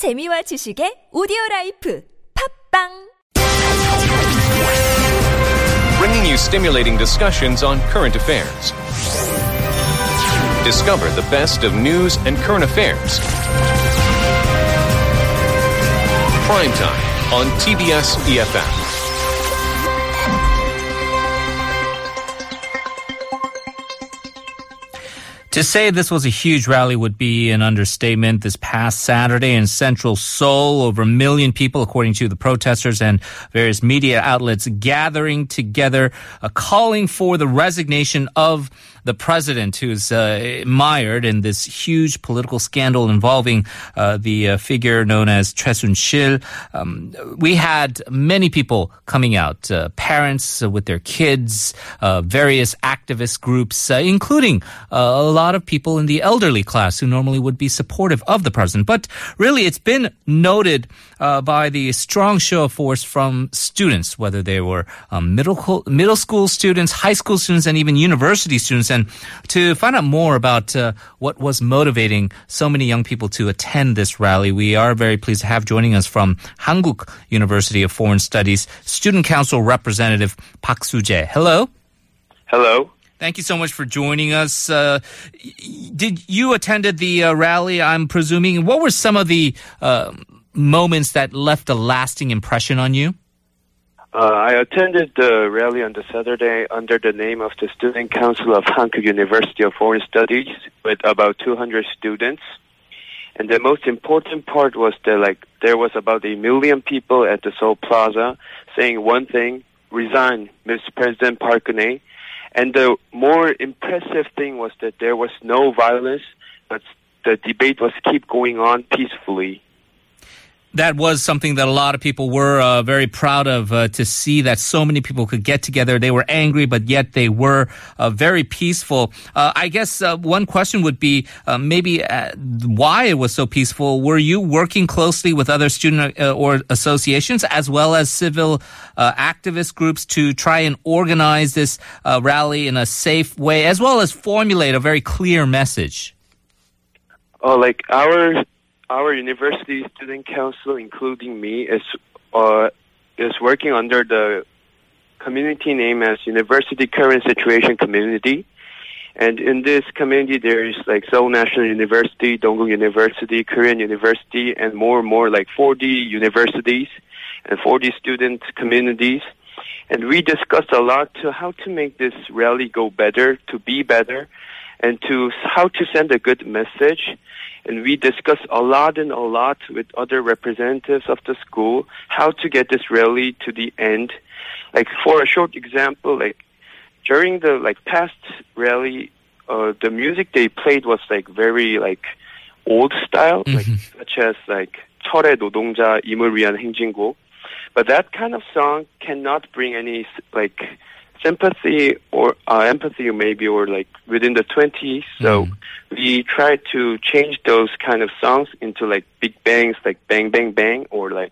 재미와 지식의 오디오 라이프 팝빵 Bringing you stimulating discussions on current affairs. Discover the best of news and current affairs. Prime time on TBS eFM. To say this was a huge rally would be an understatement. This past Saturday in central Seoul, over a million people, according to the protesters and various media outlets, gathering together, uh, calling for the resignation of the president, who's uh, mired in this huge political scandal involving uh, the uh, figure known as Choi Soon-sil. Um, we had many people coming out, uh, parents with their kids, uh, various activist groups, uh, including a lot of people in the elderly class who normally would be supportive of the president. But really, it's been noted by the strong show of force from students, whether they were um, middle middle school students, high school students, and even university students and to find out more about uh, what was motivating so many young people to attend this rally, we are very pleased to have joining us from Hankuk University of Foreign Studies Student Council representative Park Soo-jae. Hello. Hello. Thank you so much for joining us. Uh, did you attended the uh, rally? I'm presuming. What were some of the uh, moments that left a lasting impression on you? Uh, I attended the rally on the Saturday under the name of the Student Council of Hankuk University of Foreign Studies with about 200 students. And the most important part was that like there was about a million people at the Seoul Plaza saying one thing, resign, Mr. President Park Geun-hye. And the more impressive thing was that there was no violence, but the debate was keep going on peacefully that was something that a lot of people were uh, very proud of uh, to see that so many people could get together. They were angry, but yet they were uh, very peaceful. Uh, I guess uh, one question would be uh, maybe why it was so peaceful. Were you working closely with other student or associations as well as civil activist groups to try and organize this rally in a safe way, as well as formulate a very clear message? Oh, like our our university student council, including me, is uh, is working under the community name as University Current Situation Community. And in this community, there is like Seoul National University, Dongguk University, Korean University, and more and more like 40 universities and 40 student communities. And we discussed a lot to how to make this rally go better, to be better, and to how to send a good message and we discussed a lot and a lot with other representatives of the school how to get this rally to the end. Like for a short example, like during the like past rally, uh, the music they played was like very like old style, mm-hmm. like such as like 철의 노동자 임을 위한 행진곡. But that kind of song cannot bring any like sympathy or uh, empathy maybe or like within the 20s so mm. we try to change those kind of songs into like big bangs like bang bang bang or like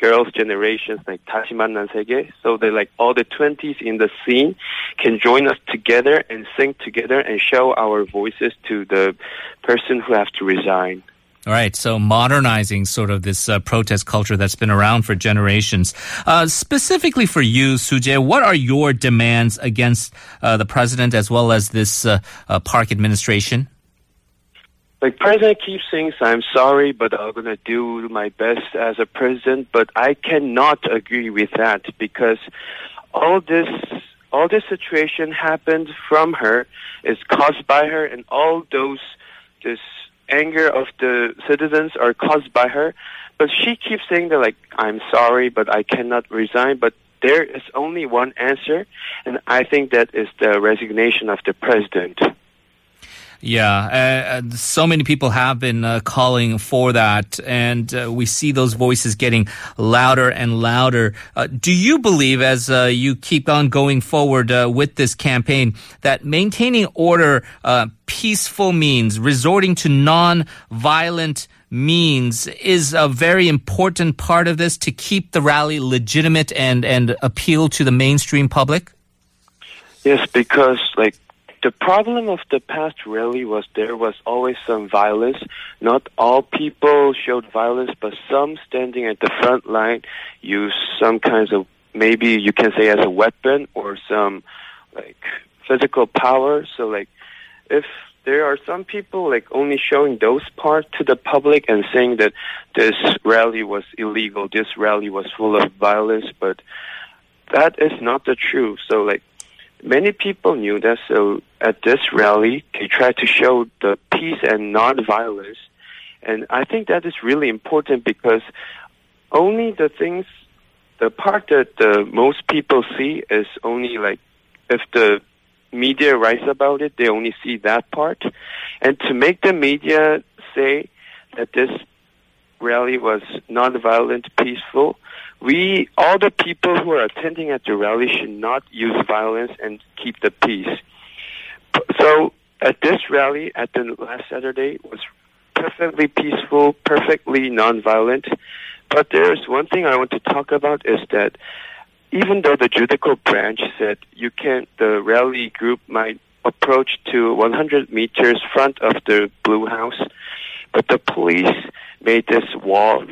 girls generations like 다시 만난 세계 so that like all the 20s in the scene can join us together and sing together and show our voices to the person who have to resign all right, so modernizing sort of this uh, protest culture that's been around for generations. Uh, specifically for you, Soo-jae, what are your demands against uh, the president as well as this uh, uh, park administration? Like president keeps saying, "I'm sorry, but I'm gonna do my best as a president." But I cannot agree with that because all this all this situation happened from her is caused by her, and all those this anger of the citizens are caused by her. But she keeps saying that like, I'm sorry, but I cannot resign. But there is only one answer, and I think that is the resignation of the president. Yeah, uh, so many people have been uh, calling for that, and uh, we see those voices getting louder and louder. Uh, do you believe, as uh, you keep on going forward uh, with this campaign, that maintaining order, peaceful means, resorting to non-violent means, is a very important part of this to keep the rally legitimate and and appeal to the mainstream public? Yes, because like the problem of the past rally was there was always some violence. Not all people showed violence, but some standing at the front line used some kinds of maybe you can say as a weapon or some like physical power. So like if there are some people like only showing those parts to the public and saying that this rally was illegal, this rally was full of violence, but that is not the truth. So like many people knew that. So at this rally, they tried to show the peace and non-violence, and I think that is really important because only the things, the part that the most people see is only like if the media writes about it, they only see that part, and to make the media say that this rally was non-violent, peaceful we all the people who are attending at the rally should not use violence and keep the peace. So at this rally at the last Saturday was perfectly peaceful, perfectly non-violent. But there's one thing I want to talk about is that even though the judicial branch said you can, the rally group might approach to 100 meters front of the Blue House, but the police made this wall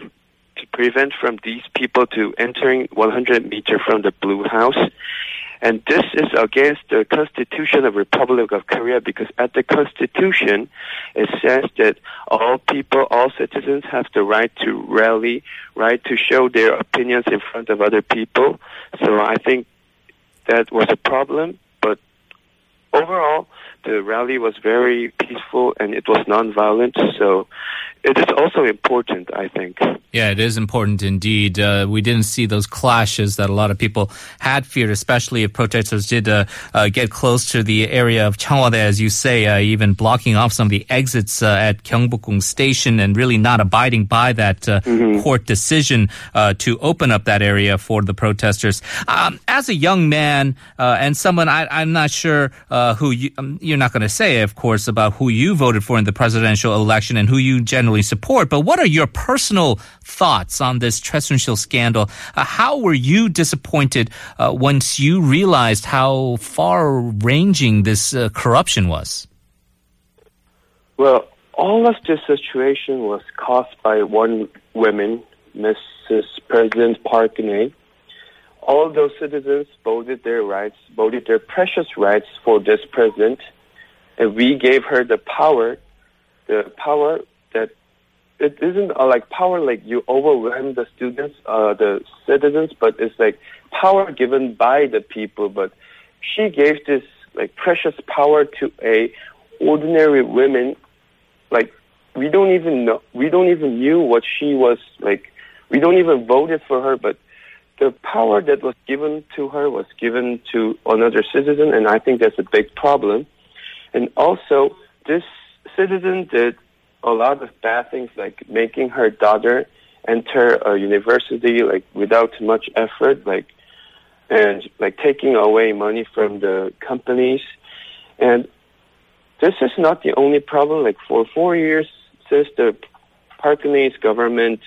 to prevent from these people to entering 100 meter from the Blue House. And this is against the Constitution of Republic of Korea because at the Constitution it says that all people, all citizens have the right to rally, right to show their opinions in front of other people. So I think that was a problem, but overall the rally was very peaceful and it was non-violent. So it is also important, I think. Yeah, it is important indeed. Uh, we didn't see those clashes that a lot of people had feared, especially if protesters did uh, uh, get close to the area of Cheongwadae, as you say, uh, even blocking off some of the exits uh, at Gyeongbokgung Station and really not abiding by that uh, mm-hmm. court decision to open up that area for the protesters. Um, as a young man and someone, I, am not sure who you, um, you're not going to say, of course, about who you voted for in the presidential election and who you generally support. But what are your personal thoughts on this Choi scandal? Uh, how were you disappointed uh, once you realized how far-ranging this uh, corruption was? Well, all of this situation was caused by one woman, Mrs. President Park Geun-hye. All those citizens voted their rights, voted their precious rights for this president, and we gave her the power, the power it isn't uh, like power like you overwhelm the students, uh, the citizens, but it's like power given by the people. But she gave this like precious power to a ordinary woman. Like we don't even know, we don't even knew what she was like. We don't even voted for her, but the power that was given to her was given to another citizen, and I think that's a big problem. And also, this citizen did a lot of bad things, like making her daughter enter a university like without much effort, like and like taking away money from the companies. And this is not the only problem. Like for four years since the Park Geun-hye's government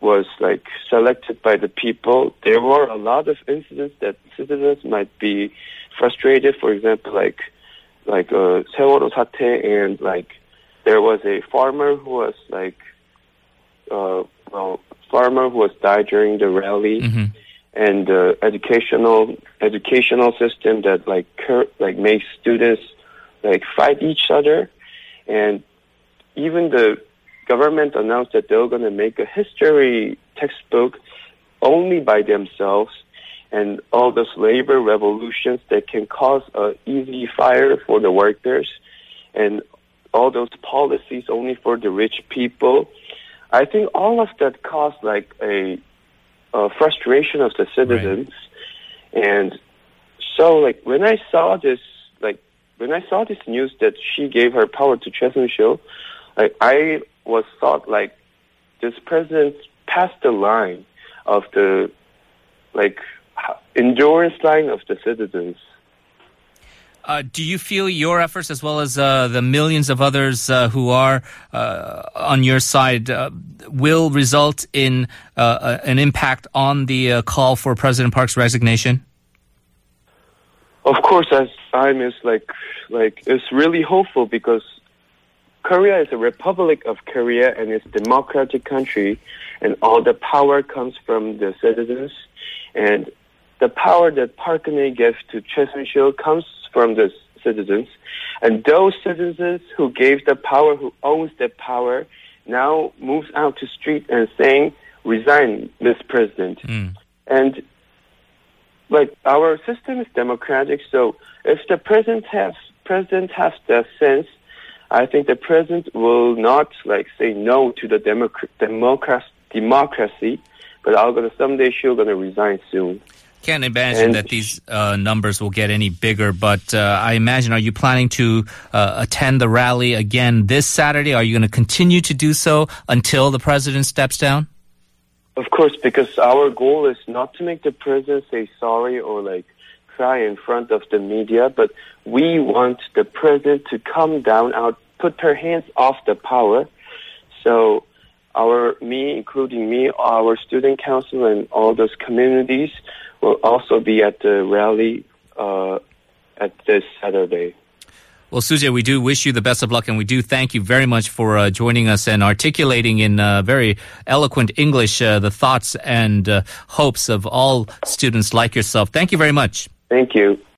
was like selected by the people, there were a lot of incidents that citizens might be frustrated. For example, like like uh, Sewol and like there was a farmer who was like, uh, well, farmer who was died during the rally, mm-hmm. and the educational educational system that like cur- like makes students like fight each other, and even the government announced that they were going to make a history textbook only by themselves and all those labor revolutions that can cause a easy fire for the workers and all those policies only for the rich people. I think all of that caused like a, a frustration of the citizens, right. and so like when I saw this, like when I saw this news that she gave her power to Choi Soon-sil, like I was thought like this president passed the line of the like endurance line of the citizens. Uh, do you feel your efforts, as well as uh, the millions of others uh, who are uh, on your side, uh, will result in uh, an impact on the call for President Park's resignation? of course, as I'm is like like it's really hopeful because Korea is a republic of Korea and it's a democratic country, and all the power comes from the citizens, and the power that Park Geun-hye gave to Choi Soon-sil comes from the citizens, and those citizens who gave the power, who owns the power, now moves out to street and saying, "Resign, Mr. President." Hmm. And like our system is democratic, so if the president has president has that sense, I think the president will not like say no to the democ- democracy, democracy, but I'm gonna someday she'll gonna resign soon. Can't imagine And- that these uh, numbers will get any bigger, but uh, I imagine, are you planning to uh, attend the rally again this Saturday? Are you going to continue to do so until the president steps down? Of course, because our goal is not to make the president say sorry or like cry in front of the media, but we want the president to come down, out, put her hands off the power. So our, me, including me, our student council and all those communities will also be at the rally, uh, at this Saturday. Well, Soo-jae, we do wish you the best of luck, and we do thank you very much for uh, joining us and articulating in uh, very eloquent English uh, the thoughts and uh, hopes of all students like yourself. Thank you very much. Thank you.